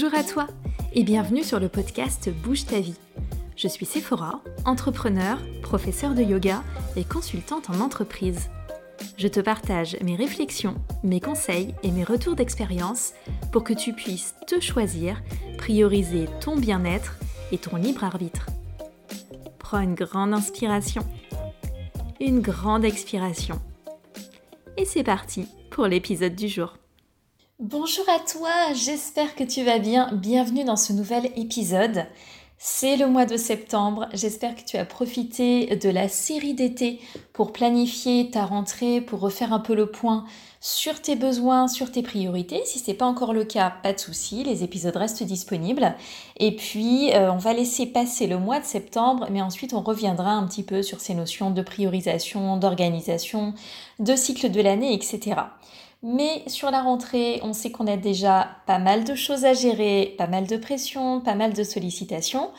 Bonjour à toi et bienvenue sur le podcast Bouge ta vie. Je suis Sephora, entrepreneur, professeur de yoga et consultante en entreprise. Je te partage mes réflexions, mes conseils et mes retours d'expérience pour que tu puisses te choisir, prioriser ton bien-être et ton libre arbitre. Prends une grande inspiration, une grande expiration. Et c'est parti pour l'épisode du jour. Bonjour à toi, j'espère que tu vas bien. Bienvenue dans ce nouvel épisode. C'est le mois de septembre, j'espère que tu as profité de la série d'été pour planifier ta rentrée, pour refaire un peu le point sur tes besoins, sur tes priorités. Si ce n'est pas encore le cas, pas de souci, les épisodes restent disponibles. Et puis, euh, on va laisser passer le mois de septembre, mais ensuite on reviendra un petit peu sur ces notions de priorisation, d'organisation, de cycle de l'année, etc. Mais sur la rentrée, on sait qu'on a déjà pas mal de choses à gérer, pas mal de pression, pas mal de sollicitations.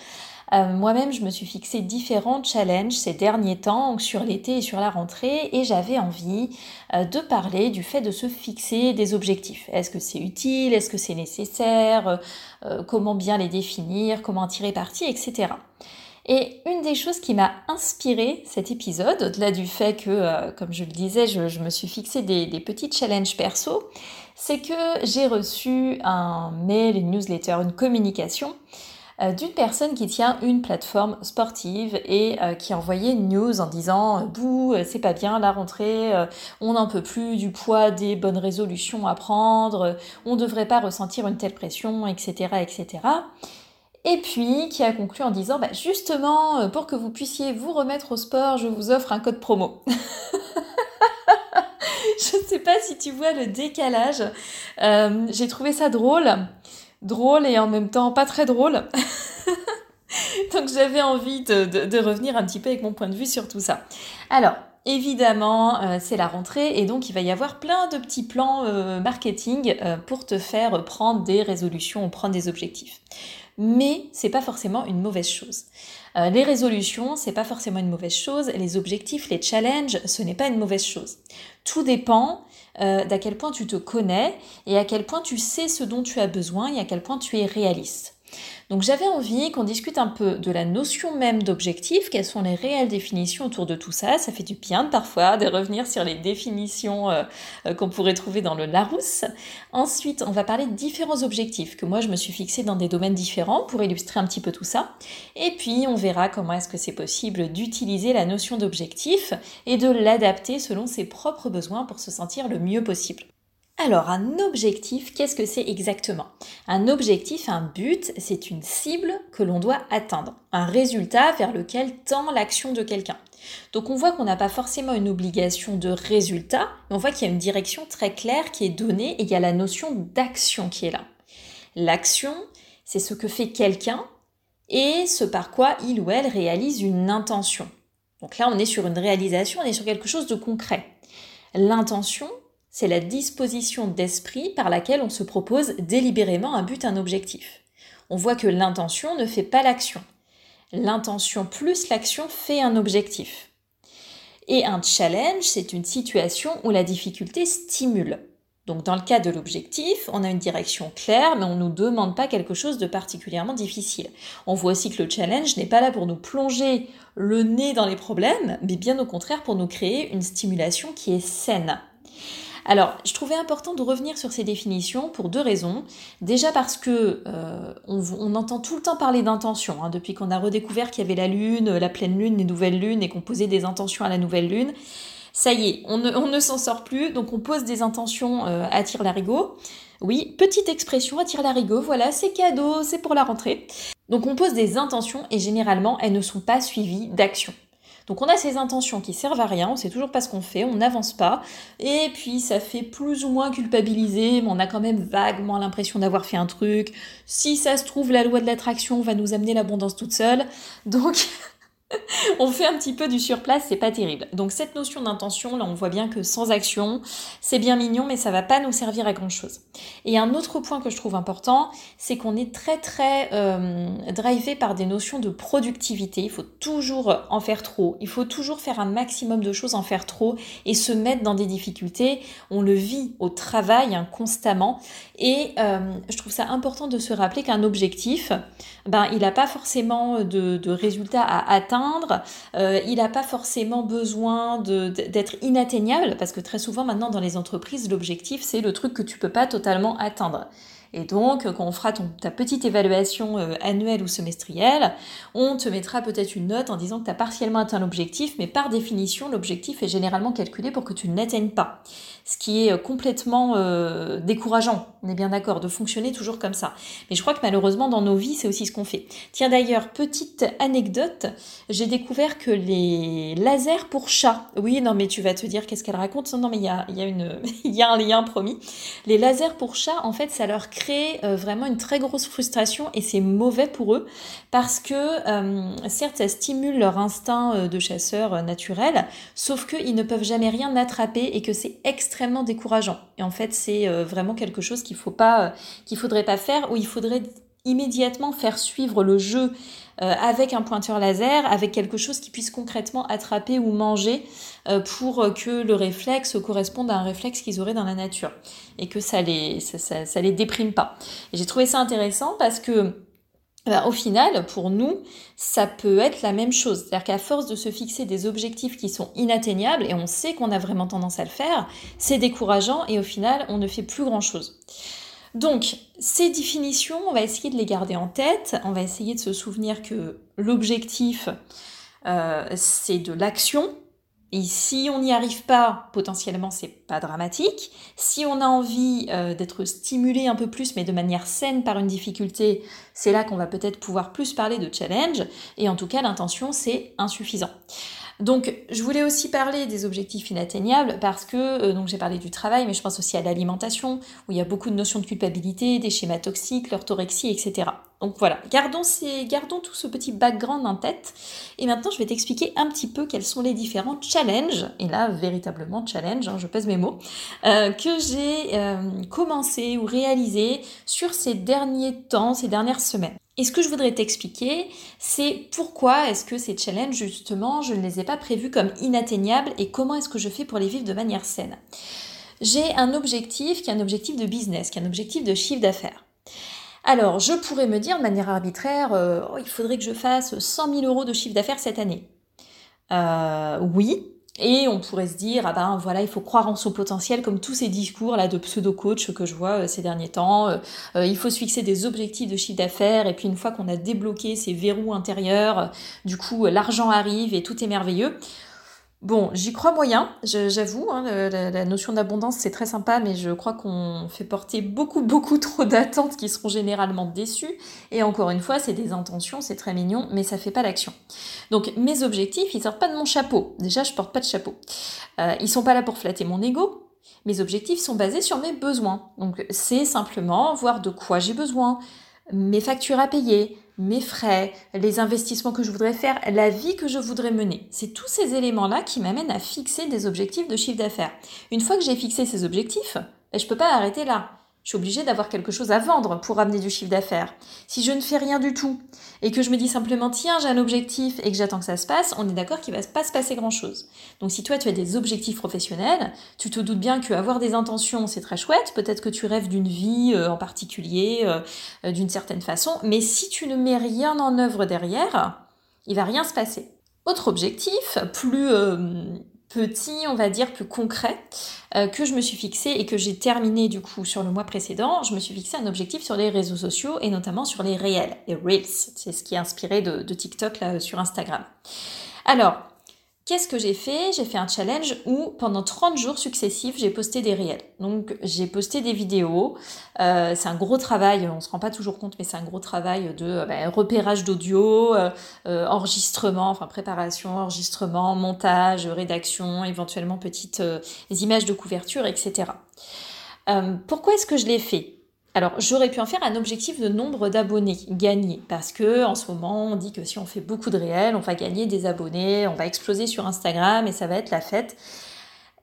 Euh, moi-même, je me suis fixé différents challenges ces derniers temps, sur l'été et sur la rentrée, et j'avais envie euh, de parler du fait de se fixer des objectifs. Est-ce que c'est utile? Est-ce que c'est nécessaire? Euh, Comment bien les définir? Comment en tirer parti? Etc. Et une des choses qui m'a inspiré cet épisode, au-delà du fait que, euh, comme je le disais, je, me suis fixé des, petits challenges perso, c'est que j'ai reçu un mail, une newsletter, une communication euh, d'une personne qui tient une plateforme sportive et euh, qui a envoyé une news en disant Bouh, c'est pas bien la rentrée, on n'en peut plus du poids des bonnes résolutions à prendre, on ne devrait pas ressentir une telle pression, etc. etc et puis qui a conclu en disant bah, justement, euh, pour que vous puissiez vous remettre au sport, je vous offre un code promo. je ne sais pas si tu vois le décalage. Euh, j'ai trouvé ça drôle, drôle et en même temps pas très drôle. Donc j'avais envie de, revenir un petit peu avec mon point de vue sur tout ça. Alors, évidemment, euh, c'est la rentrée et donc il va y avoir plein de petits plans marketing pour te faire prendre des résolutions ou prendre des objectifs mais c'est pas forcément une mauvaise chose. Euh, les résolutions, c'est pas forcément une mauvaise chose. Les objectifs, les challenges, ce n'est pas une mauvaise chose. Tout dépend euh, d'à quel point tu te connais et à quel point tu sais ce dont tu as besoin et à quel point tu es réaliste. Donc j'avais envie qu'on discute un peu de la notion même d'objectif, quelles sont les réelles définitions autour de tout ça? Ça fait du bien parfois de revenir sur les définitions euh, euh, qu'on pourrait trouver dans le Larousse. Ensuite, on va parler de différents objectifs que moi je me suis fixé dans des domaines différents pour illustrer un petit peu tout ça. Et puis on verra comment est-ce que c'est possible d'utiliser la notion d'objectif et de l'adapter selon ses propres besoins pour se sentir le mieux possible. Alors, un objectif, qu'est-ce que c'est exactement? Un objectif, un but, c'est une cible que l'on doit atteindre, un résultat vers lequel tend l'action de quelqu'un. Donc on voit qu'on n'a pas forcément une obligation de résultat, mais on voit qu'il y a une direction très claire qui est donnée et il y a la notion d'action qui est là. L'action, c'est ce que fait quelqu'un et ce par quoi il ou elle réalise une intention. Donc là, on est sur une réalisation, on est sur quelque chose de concret. L'intention, c'est la disposition d'esprit par laquelle on se propose délibérément un but, un objectif. On voit que l'intention ne fait pas l'action. L'intention plus l'action fait un objectif. Et un challenge, c'est une situation où la difficulté stimule. Donc dans le cas de l'objectif, on a une direction claire, mais on ne nous demande pas quelque chose de particulièrement difficile. On voit aussi que le challenge n'est pas là pour nous plonger le nez dans les problèmes, mais bien au contraire pour nous créer une stimulation qui est saine. Alors, je trouvais important de revenir sur ces définitions pour deux raisons. Déjà parce que euh, on, entend tout le temps parler d'intention, hein, depuis qu'on a redécouvert qu'il y avait la lune, la pleine lune, les nouvelles lunes et qu'on posait des intentions à la nouvelle lune. Ça y est, on ne, s'en sort plus, donc on pose des intentions euh, à tire larigot. Oui, petite expression à tire larigot, voilà, c'est cadeau, c'est pour la rentrée. Donc on pose des intentions et généralement elles ne sont pas suivies d'action. Donc on a ces intentions qui servent à rien, on sait toujours pas ce qu'on fait, on n'avance pas, et puis ça fait plus ou moins culpabiliser, mais on a quand même vaguement l'impression d'avoir fait un truc. Si ça se trouve, la loi de l'attraction va nous amener l'abondance toute seule. Donc on fait un petit peu du surplace, c'est pas terrible. Donc cette notion d'intention, là on voit bien que sans action, c'est bien mignon, mais ça va pas nous servir à grand chose. Et un autre point que je trouve important, c'est qu'on est très très euh, drivé par des notions de productivité. Il faut toujours en faire trop, il faut toujours faire un maximum de choses, en faire trop et se mettre dans des difficultés. On le vit au travail hein, constamment et euh, je trouve ça important de se rappeler qu'un objectif, ben il n'a pas forcément de, résultats à atteindre euh, il n'a pas forcément besoin d'être inatteignable, parce que très souvent maintenant dans les entreprises, l'objectif c'est le truc que tu peux pas totalement atteindre. Et donc, quand on fera ta petite évaluation euh, annuelle ou semestrielle, on te mettra peut-être une note en disant que tu as partiellement atteint l'objectif, mais par définition, l'objectif est généralement calculé pour que tu ne l'atteignes pas. Ce qui est euh, complètement euh, décourageant, on est bien d'accord, de fonctionner toujours comme ça. Mais je crois que malheureusement, dans nos vies, c'est aussi ce qu'on fait. Tiens d'ailleurs, petite anecdote, j'ai découvert que les lasers pour chats, oui, non mais tu vas te dire qu'est-ce qu'elle raconte, non mais il y a, y, a y a un lien promis. Les lasers pour chats, en fait, ça leur crée euh, vraiment une très grosse frustration et c'est mauvais pour eux parce que euh, certes ça stimule leur instinct euh, de chasseur naturel, sauf qu'ils ne peuvent jamais rien attraper et que c'est extrêmement décourageant. Et en fait c'est vraiment quelque chose qu'il faut pas, qu'il faudrait pas faire ou il faudrait immédiatement faire suivre le jeu euh, avec un pointeur laser, avec quelque chose qui puisse concrètement attraper ou manger euh, pour que le réflexe corresponde à un réflexe qu'ils auraient dans la nature et que ça les, ça, les déprime pas. Et j'ai trouvé ça intéressant parce que bah, au final, pour nous, ça peut être la même chose. C'est-à-dire qu'à force de se fixer des objectifs qui sont inatteignables, et on sait qu'on a vraiment tendance à le faire, c'est décourageant et au final, on ne fait plus grand-chose. Donc, ces définitions, on va essayer de les garder en tête, on va essayer de se souvenir que l'objectif, euh, c'est de l'action. Et si on n'y arrive pas, potentiellement, c'est pas dramatique. Si on a envie euh, d'être stimulé un peu plus, mais de manière saine par une difficulté, c'est là qu'on va peut-être pouvoir plus parler de challenge. Et en tout cas, l'intention, c'est insuffisant. Donc, je voulais aussi parler des objectifs inatteignables parce que, euh, donc j'ai parlé du travail, mais je pense aussi à l'alimentation, où il y a beaucoup de notions de culpabilité, des schémas toxiques, l'orthorexie, etc. Donc voilà, gardons, ces, gardons tout ce petit background en tête. Et maintenant, je vais t'expliquer un petit peu quels sont les différents challenges, et là, véritablement challenge, hein, je pèse mes mots, euh, que j'ai euh, commencé ou réalisé sur ces derniers temps, ces dernières semaines. Et ce que je voudrais t'expliquer, c'est pourquoi est-ce que ces challenges, justement, je ne les ai pas prévus comme inatteignables et comment est-ce que je fais pour les vivre de manière saine. J'ai un objectif qui est un objectif de business, qui est un objectif de chiffre d'affaires. Alors, je pourrais me dire de manière arbitraire, euh, oh, il faudrait que je fasse 100 000 euros de chiffre d'affaires cette année. Euh, oui, et on pourrait se dire, ah ben voilà, il faut croire en son potentiel, comme tous ces discours là de pseudo-coach que je vois euh, ces derniers temps. Il faut se fixer des objectifs de chiffre d'affaires, et puis une fois qu'on a débloqué ces verrous intérieurs, du coup l'argent arrive et tout est merveilleux. Bon, j'y crois moyen, j'avoue. Hein, la, notion d'abondance, c'est très sympa, mais je crois qu'on fait porter beaucoup, beaucoup trop d'attentes qui seront généralement déçues. Et encore une fois, c'est des intentions, c'est très mignon, mais ça fait pas l'action. Donc, mes objectifs, ils sortent pas de mon chapeau. Déjà, je porte pas de chapeau. Euh, ils sont pas là pour flatter mon ego. Mes objectifs sont basés sur mes besoins. Donc, c'est simplement voir de quoi j'ai besoin, mes factures à payer, mes frais, les investissements que je voudrais faire, la vie que je voudrais mener. C'est tous ces éléments-là qui m'amènent à fixer des objectifs de chiffre d'affaires. Une fois que j'ai fixé ces objectifs, ben, je ne peux pas arrêter là je suis obligée d'avoir quelque chose à vendre pour amener du chiffre d'affaires. Si je ne fais rien du tout et que je me dis simplement tiens j'ai un objectif et que j'attends que ça se passe, on est d'accord qu'il va pas se passer grand chose. Donc si toi tu as des objectifs professionnels, tu te doutes bien que avoir des intentions c'est très chouette, peut-être que tu rêves d'une vie euh, en particulier, euh, euh, d'une certaine façon, mais si tu ne mets rien en œuvre derrière, il va rien se passer. Autre objectif, plus petit, on va dire, plus concret, euh, que je me suis fixé et que j'ai terminé du coup sur le mois précédent. Je me suis fixé un objectif sur les réseaux sociaux et notamment sur les réels, les Reels. C'est ce qui est inspiré de, TikTok sur Instagram. Alors, Qu'est-ce que j'ai fait? J'ai fait un challenge où pendant 30 jours successifs, j'ai posté des réels. Donc j'ai posté des vidéos. Euh, c'est un gros travail, on se rend pas toujours compte, mais c'est un gros travail de euh, ben, repérage d'audio, euh, enregistrement, enfin préparation, enregistrement, montage, rédaction, éventuellement petites images de couverture, etc. pourquoi est-ce que je l'ai fait? Alors, j'aurais pu en faire un objectif de nombre d'abonnés gagnés, parce que en ce moment, on dit que si on fait beaucoup de réels, on va gagner des abonnés, on va exploser sur Instagram et ça va être la fête.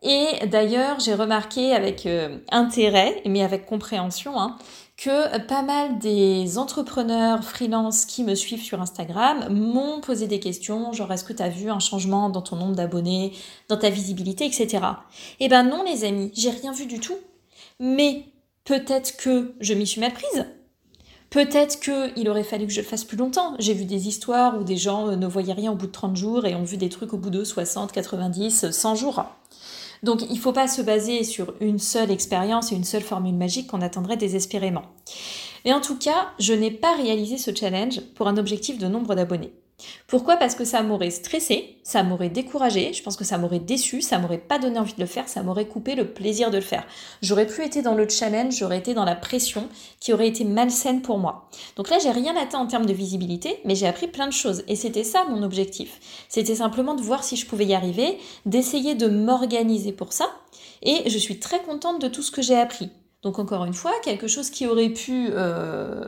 Et d'ailleurs, j'ai remarqué avec euh, intérêt, mais avec compréhension, hein, que pas mal des entrepreneurs freelance qui me suivent sur Instagram m'ont posé des questions, genre est-ce que tu as vu un changement dans ton nombre d'abonnés, dans ta visibilité, etc. Eh ben non les amis, j'ai rien vu du tout. Mais Peut-être que je m'y suis mal prise. Peut-être qu'il aurait fallu que je le fasse plus longtemps. J'ai vu des histoires où des gens euh, ne voyaient rien au bout de 30 jours et ont vu des trucs au bout de 60, 90, 100 jours. Donc il ne faut pas se baser sur une seule expérience et une seule formule magique qu'on attendrait désespérément. Mais en tout cas, je n'ai pas réalisé ce challenge pour un objectif de nombre d'abonnés. Pourquoi? Parce que ça m'aurait stressé, ça m'aurait découragé, je pense que ça m'aurait déçu, ça m'aurait pas donné envie de le faire, ça m'aurait coupé le plaisir de le faire. J'aurais plus été dans le challenge, j'aurais été dans la pression qui aurait été malsaine pour moi. Donc là, j'ai rien atteint en termes de visibilité, mais j'ai appris plein de choses et c'était ça mon objectif. C'était simplement de voir si je pouvais y arriver, d'essayer de m'organiser pour ça et je suis très contente de tout ce que j'ai appris. Donc encore une fois, quelque chose qui aurait pu euh,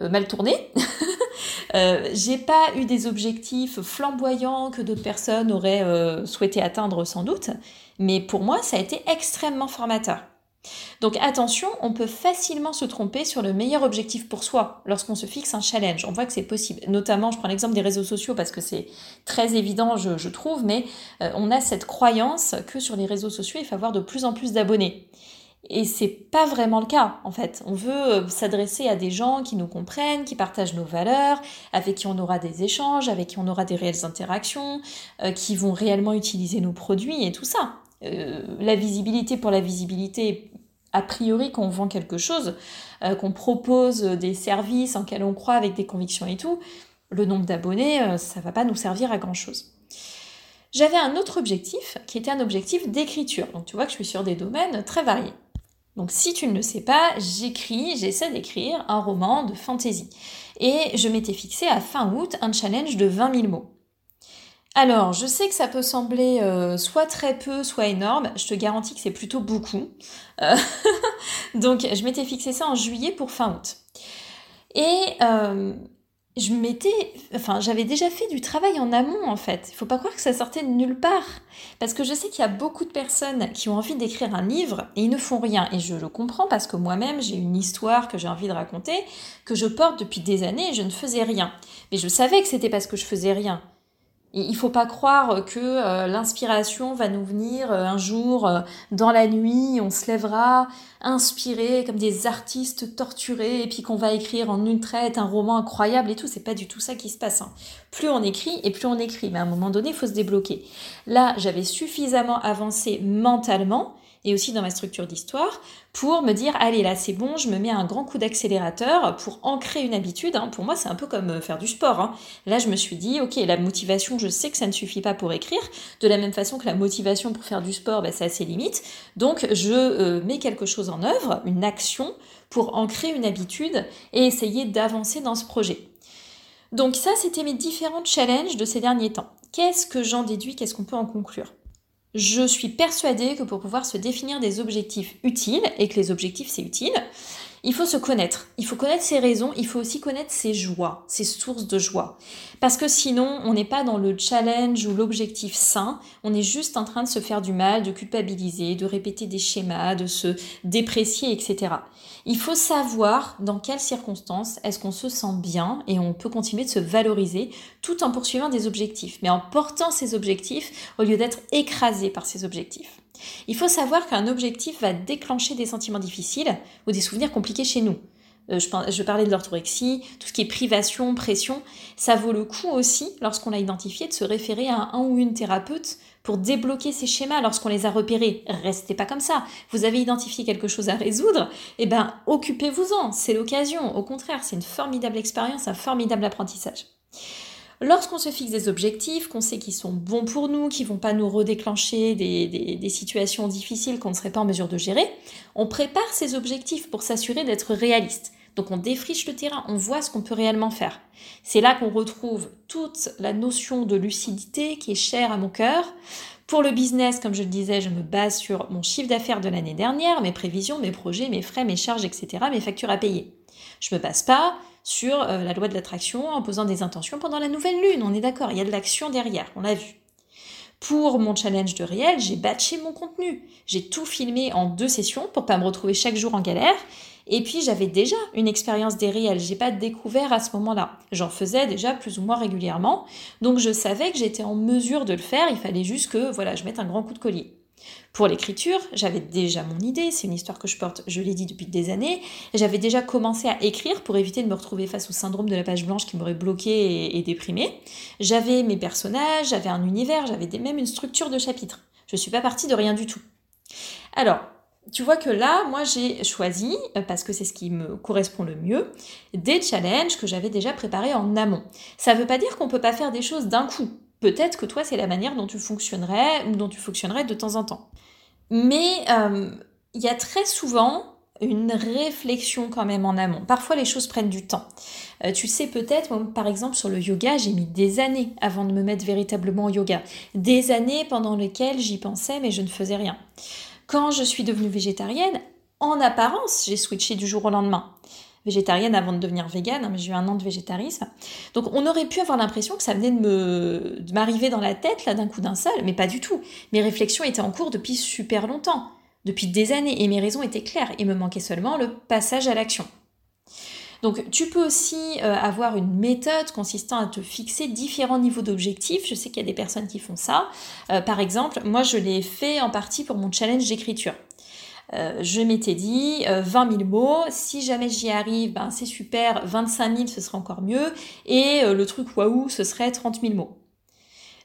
euh, mal tourner. euh, j'ai pas eu des objectifs flamboyants que d'autres personnes auraient euh, souhaité atteindre sans doute, mais pour moi, ça a été extrêmement formateur. Donc attention, on peut facilement se tromper sur le meilleur objectif pour soi lorsqu'on se fixe un challenge. On voit que c'est possible. Notamment, je prends l'exemple des réseaux sociaux parce que c'est très évident, je, trouve, mais on a cette croyance que sur les réseaux sociaux, il faut avoir de plus en plus d'abonnés. Et c'est pas vraiment le cas, en fait. On veut euh, s'adresser à des gens qui nous comprennent, qui partagent nos valeurs, avec qui on aura des échanges, avec qui on aura des réelles interactions, euh, qui vont réellement utiliser nos produits et tout ça. Euh, la visibilité pour la visibilité, a priori qu'on vend quelque chose, qu'on propose des services en lesquels on croit avec des convictions et tout, le nombre d'abonnés, ça va pas nous servir à grand chose. J'avais un autre objectif qui était un objectif d'écriture. Donc tu vois que je suis sur des domaines très variés. Donc si tu ne le sais pas, j'écris, j'essaie d'écrire un roman de fantasy. Et je m'étais fixé à fin août un challenge de 20 000 mots. Alors, je sais que ça peut sembler euh, soit très peu, soit énorme. Je te garantis que c'est plutôt beaucoup. Euh, donc, je m'étais fixé ça en juillet pour fin août. Et euh, je m'étais, enfin, j'avais déjà fait du travail en amont en fait. Il faut pas croire que ça sortait de nulle part, parce que je sais qu'il y a beaucoup de personnes qui ont envie d'écrire un livre et ils ne font rien. Et je le comprends parce que moi-même j'ai une histoire que j'ai envie de raconter, que je porte depuis des années et je ne faisais rien. Mais je savais que c'était parce que je faisais rien. Il faut pas croire que euh, l'inspiration va nous venir euh, un jour euh, dans la nuit, on se lèvera inspiré comme des artistes torturés et puis qu'on va écrire en une traite un roman incroyable et tout. C'est pas du tout ça qui se passe. Hein. Plus on écrit et plus on écrit, mais à un moment donné, il faut se débloquer. Là, j'avais suffisamment avancé mentalement et aussi dans ma structure d'histoire pour me dire allez là c'est bon, je me mets un grand coup d'accélérateur pour ancrer une habitude. Hein. Pour moi c'est un peu comme euh, faire du sport. Hein. Là je me suis dit ok la motivation je sais que ça ne suffit pas pour écrire. De la même façon que la motivation pour faire du sport bah, ça a ses limites. Donc je euh, mets quelque chose en œuvre, une action pour ancrer une habitude et essayer d'avancer dans ce projet. Donc ça c'était mes différents challenges de ces derniers temps. Qu'est-ce que j'en déduis? Qu'est-ce qu'on peut en conclure? Je suis persuadée que pour pouvoir se définir des objectifs utiles, et que les objectifs c'est utile, il faut se connaître. Il faut connaître ses raisons, il faut aussi connaître ses joies, ses sources de joie. Parce que sinon, on n'est pas dans le challenge ou l'objectif sain, on est juste en train de se faire du mal, de culpabiliser, de répéter des schémas, de se déprécier, etc. Il faut savoir dans quelles circonstances est-ce qu'on se sent bien et on peut continuer de se valoriser tout en poursuivant des objectifs, mais en portant ces objectifs au lieu d'être écrasé par ces objectifs. Il faut savoir qu'un objectif va déclencher des sentiments difficiles ou des souvenirs compliqués chez nous. Euh, je, parlais de l'orthorexie, tout ce qui est privation, pression, ça vaut le coup aussi, lorsqu'on l'a identifié, de se référer à un, ou une thérapeute pour débloquer ces schémas lorsqu'on les a repérés. Restez pas comme ça. Vous avez identifié quelque chose à résoudre, eh ben occupez-vous-en, c'est l'occasion. Au contraire, c'est une formidable expérience, un formidable apprentissage. Lorsqu'on se fixe des objectifs, qu'on sait qu'ils sont bons pour nous, qu'ils vont pas nous redéclencher des, des situations difficiles qu'on ne serait pas en mesure de gérer, on prépare ces objectifs pour s'assurer d'être réaliste. Donc on défriche le terrain, on voit ce qu'on peut réellement faire. C'est là qu'on retrouve toute la notion de lucidité qui est chère à mon cœur Pour le business, comme je le disais, je me base sur mon chiffre d'affaires de l'année dernière, mes prévisions, mes projets, mes frais, mes charges, etc., mes factures à payer. Je me base pas sur euh, la loi de l'attraction en posant des intentions pendant la nouvelle lune, on est d'accord, il y a de l'action derrière, on l'a vu. Pour mon challenge de réel, j'ai batché mon contenu. J'ai tout filmé en deux sessions pour pas me retrouver chaque jour en galère. Et puis j'avais déjà une expérience des réels, j'ai pas découvert à ce moment-là. J'en faisais déjà plus ou moins régulièrement, donc je savais que j'étais en mesure de le faire, il fallait juste que voilà, je mette un grand coup de collier. Pour l'écriture, j'avais déjà mon idée, c'est une histoire que je porte, je l'ai dit depuis des années, j'avais déjà commencé à écrire pour éviter de me retrouver face au syndrome de la page blanche qui m'aurait bloqué et, déprimé. J'avais mes personnages, j'avais un univers, j'avais même une structure de chapitre. Je ne suis pas partie de rien du tout. Alors, tu vois que là, moi, j'ai choisi, euh, parce que c'est ce qui me correspond le mieux, des challenges que j'avais déjà préparés en amont. Ça ne veut pas dire qu'on ne peut pas faire des choses d'un coup. Peut-être que toi, c'est la manière dont tu fonctionnerais ou dont tu fonctionnerais de temps en temps. Mais euh, il y a très souvent une réflexion quand même en amont. Parfois, les choses prennent du temps. Euh, tu sais peut-être, par exemple, sur le yoga, j'ai mis des années avant de me mettre véritablement au yoga. Des années pendant lesquelles j'y pensais, mais je ne faisais rien. Quand je suis devenue végétarienne, en apparence, j'ai switché du jour au lendemain végétarienne avant de devenir végane, hein, mais j'ai eu un an de végétarisme. Donc on aurait pu avoir l'impression que ça venait de m'arriver dans la tête là d'un coup d'un seul, mais pas du tout. Mes réflexions étaient en cours depuis super longtemps, depuis des années, et mes raisons étaient claires. Il me manquait seulement le passage à l'action. Donc tu peux aussi euh, avoir une méthode consistant à te fixer différents niveaux d'objectifs. Je sais qu'il y a des personnes qui font ça. Euh, par exemple, moi je l'ai fait en partie pour mon challenge d'écriture. Euh, je m'étais dit 20 euh, 000 mots, si jamais j'y arrive, ben, c'est super, 25 000 ce serait encore mieux, et euh, le truc waouh, ce serait 30 000 mots.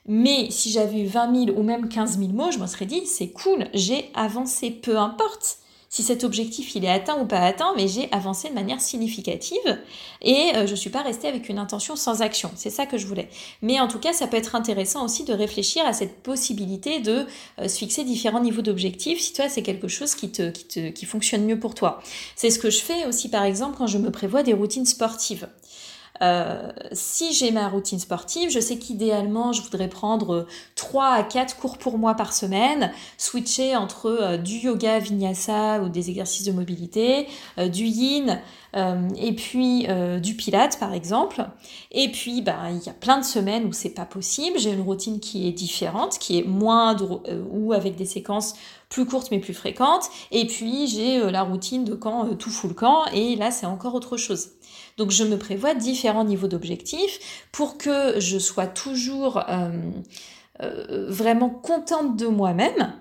Mais si j'avais eu 20 000 ou même 15 000 mots, je me serais dit c'est cool, j'ai avancé, peu importe si cet objectif il est atteint ou pas atteint, mais j'ai avancé de manière significative et euh, je ne suis pas restée avec une intention sans action. C'est ça que je voulais. Mais en tout cas, ça peut être intéressant aussi de réfléchir à cette possibilité de euh, se fixer différents niveaux d'objectifs si toi c'est quelque chose qui, te, qui, te, qui fonctionne mieux pour toi. C'est ce que je fais aussi par exemple quand je me prévois des routines sportives. Euh, si j'ai ma routine sportive, je sais qu'idéalement, je voudrais prendre 3 à 4 cours pour moi par semaine, switcher entre euh, du yoga vinyasa ou des exercices de mobilité, euh, du yin et puis du pilate par exemple. Et puis, bah, il y a plein de semaines où c'est pas possible. J'ai une routine qui est différente, qui est moindre ou avec des séquences plus courtes mais plus fréquentes. Et puis, j'ai la routine de quand tout fout le camp et là, c'est encore autre chose. Donc je me prévois différents niveaux d'objectifs pour que je sois toujours euh, euh, vraiment contente de moi-même.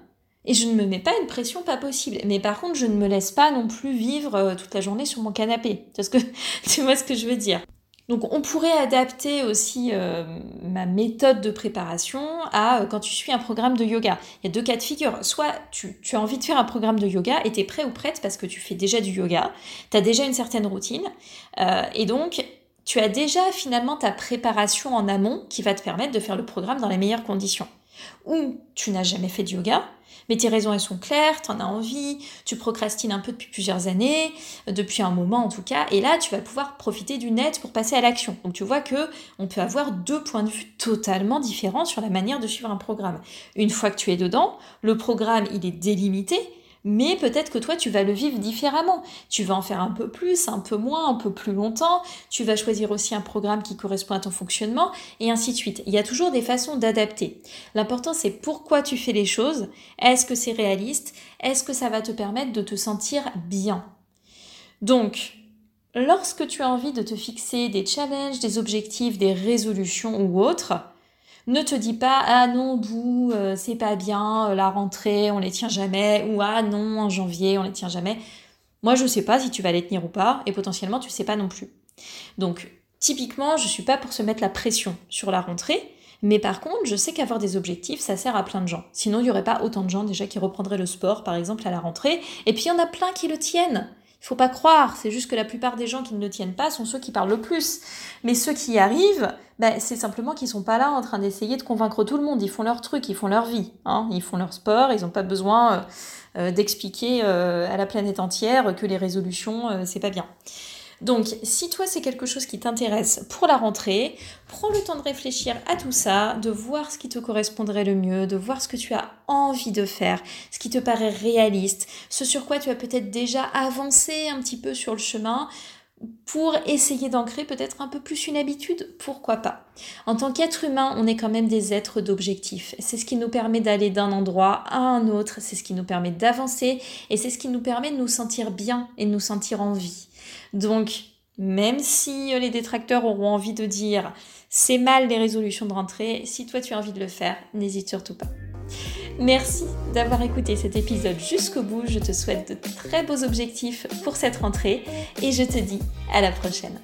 Et je ne me mets pas une pression pas possible. Mais par contre, je ne me laisse pas non plus vivre euh, toute la journée sur mon canapé. Que tu vois ce que je veux dire? Donc on pourrait adapter aussi euh, ma méthode de préparation à euh, quand tu suis un programme de yoga. Il y a deux cas de figure. Soit tu, as envie de faire un programme de yoga et tu es prêt ou prête parce que tu fais déjà du yoga, tu as déjà une certaine routine, euh, et donc tu as déjà finalement ta préparation en amont qui va te permettre de faire le programme dans les meilleures conditions. Ou tu n'as jamais fait de yoga, mais tes raisons, elles sont claires, tu en as envie, tu procrastines un peu depuis plusieurs années, euh, depuis un moment en tout cas, et là, tu vas pouvoir profiter du net pour passer à l'action. Donc tu vois que on peut avoir deux points de vue totalement différents sur la manière de suivre un programme. Une fois que tu es dedans, le programme, il est délimité, mais peut-être que toi, tu vas le vivre différemment. Tu vas en faire un peu plus, un peu moins, un peu plus longtemps. Tu vas choisir aussi un programme qui correspond à ton fonctionnement, et ainsi de suite. Il y a toujours des façons d'adapter. L'important, c'est pourquoi tu fais les choses. Est-ce que c'est réaliste? Est-ce que ça va te permettre de te sentir bien? Donc, lorsque tu as envie de te fixer des challenges, des objectifs, des résolutions ou autres, ne te dis pas ah non bou euh, c'est pas bien euh, la rentrée on les tient jamais ou ah non en janvier on les tient jamais. Moi je sais pas si tu vas les tenir ou pas et potentiellement tu sais pas non plus. Donc typiquement je suis pas pour se mettre la pression sur la rentrée. Mais par contre, je sais qu'avoir des objectifs, ça sert à plein de gens. Sinon, il n'y aurait pas autant de gens déjà qui reprendraient le sport, par exemple, à la rentrée. Et puis, il y en a plein qui le tiennent. Il faut pas croire, c'est juste que la plupart des gens qui ne tiennent pas sont ceux qui parlent le plus. Mais ceux qui y arrivent, ben, c'est simplement qu'ils sont pas là en train d'essayer de convaincre tout le monde. Ils font leur truc, ils font leur vie, hein. ils font leur sport, ils n'ont pas besoin euh, euh, d'expliquer euh, à la planète entière que les résolutions, c'est pas bien. Donc, si toi c'est quelque chose qui t'intéresse pour la rentrée, prends le temps de réfléchir à tout ça, de voir ce qui te correspondrait le mieux, de voir ce que tu as envie de faire, ce qui te paraît réaliste, ce sur quoi tu as peut-être déjà avancé un petit peu sur le chemin pour essayer d'ancrer peut-être un peu plus une habitude, pourquoi pas. En tant qu'être humain, on est quand même des êtres d'objectifs. C'est ce qui nous permet d'aller d'un endroit à un autre, c'est ce qui nous permet d'avancer et c'est ce qui nous permet de nous sentir bien et de nous sentir en vie. Donc, même si les détracteurs auront envie de dire c'est mal les résolutions de rentrée, si toi tu as envie de le faire, n'hésite surtout pas. Merci d'avoir écouté cet épisode jusqu'au bout. Je te souhaite de très beaux objectifs pour cette rentrée et je te dis à la prochaine.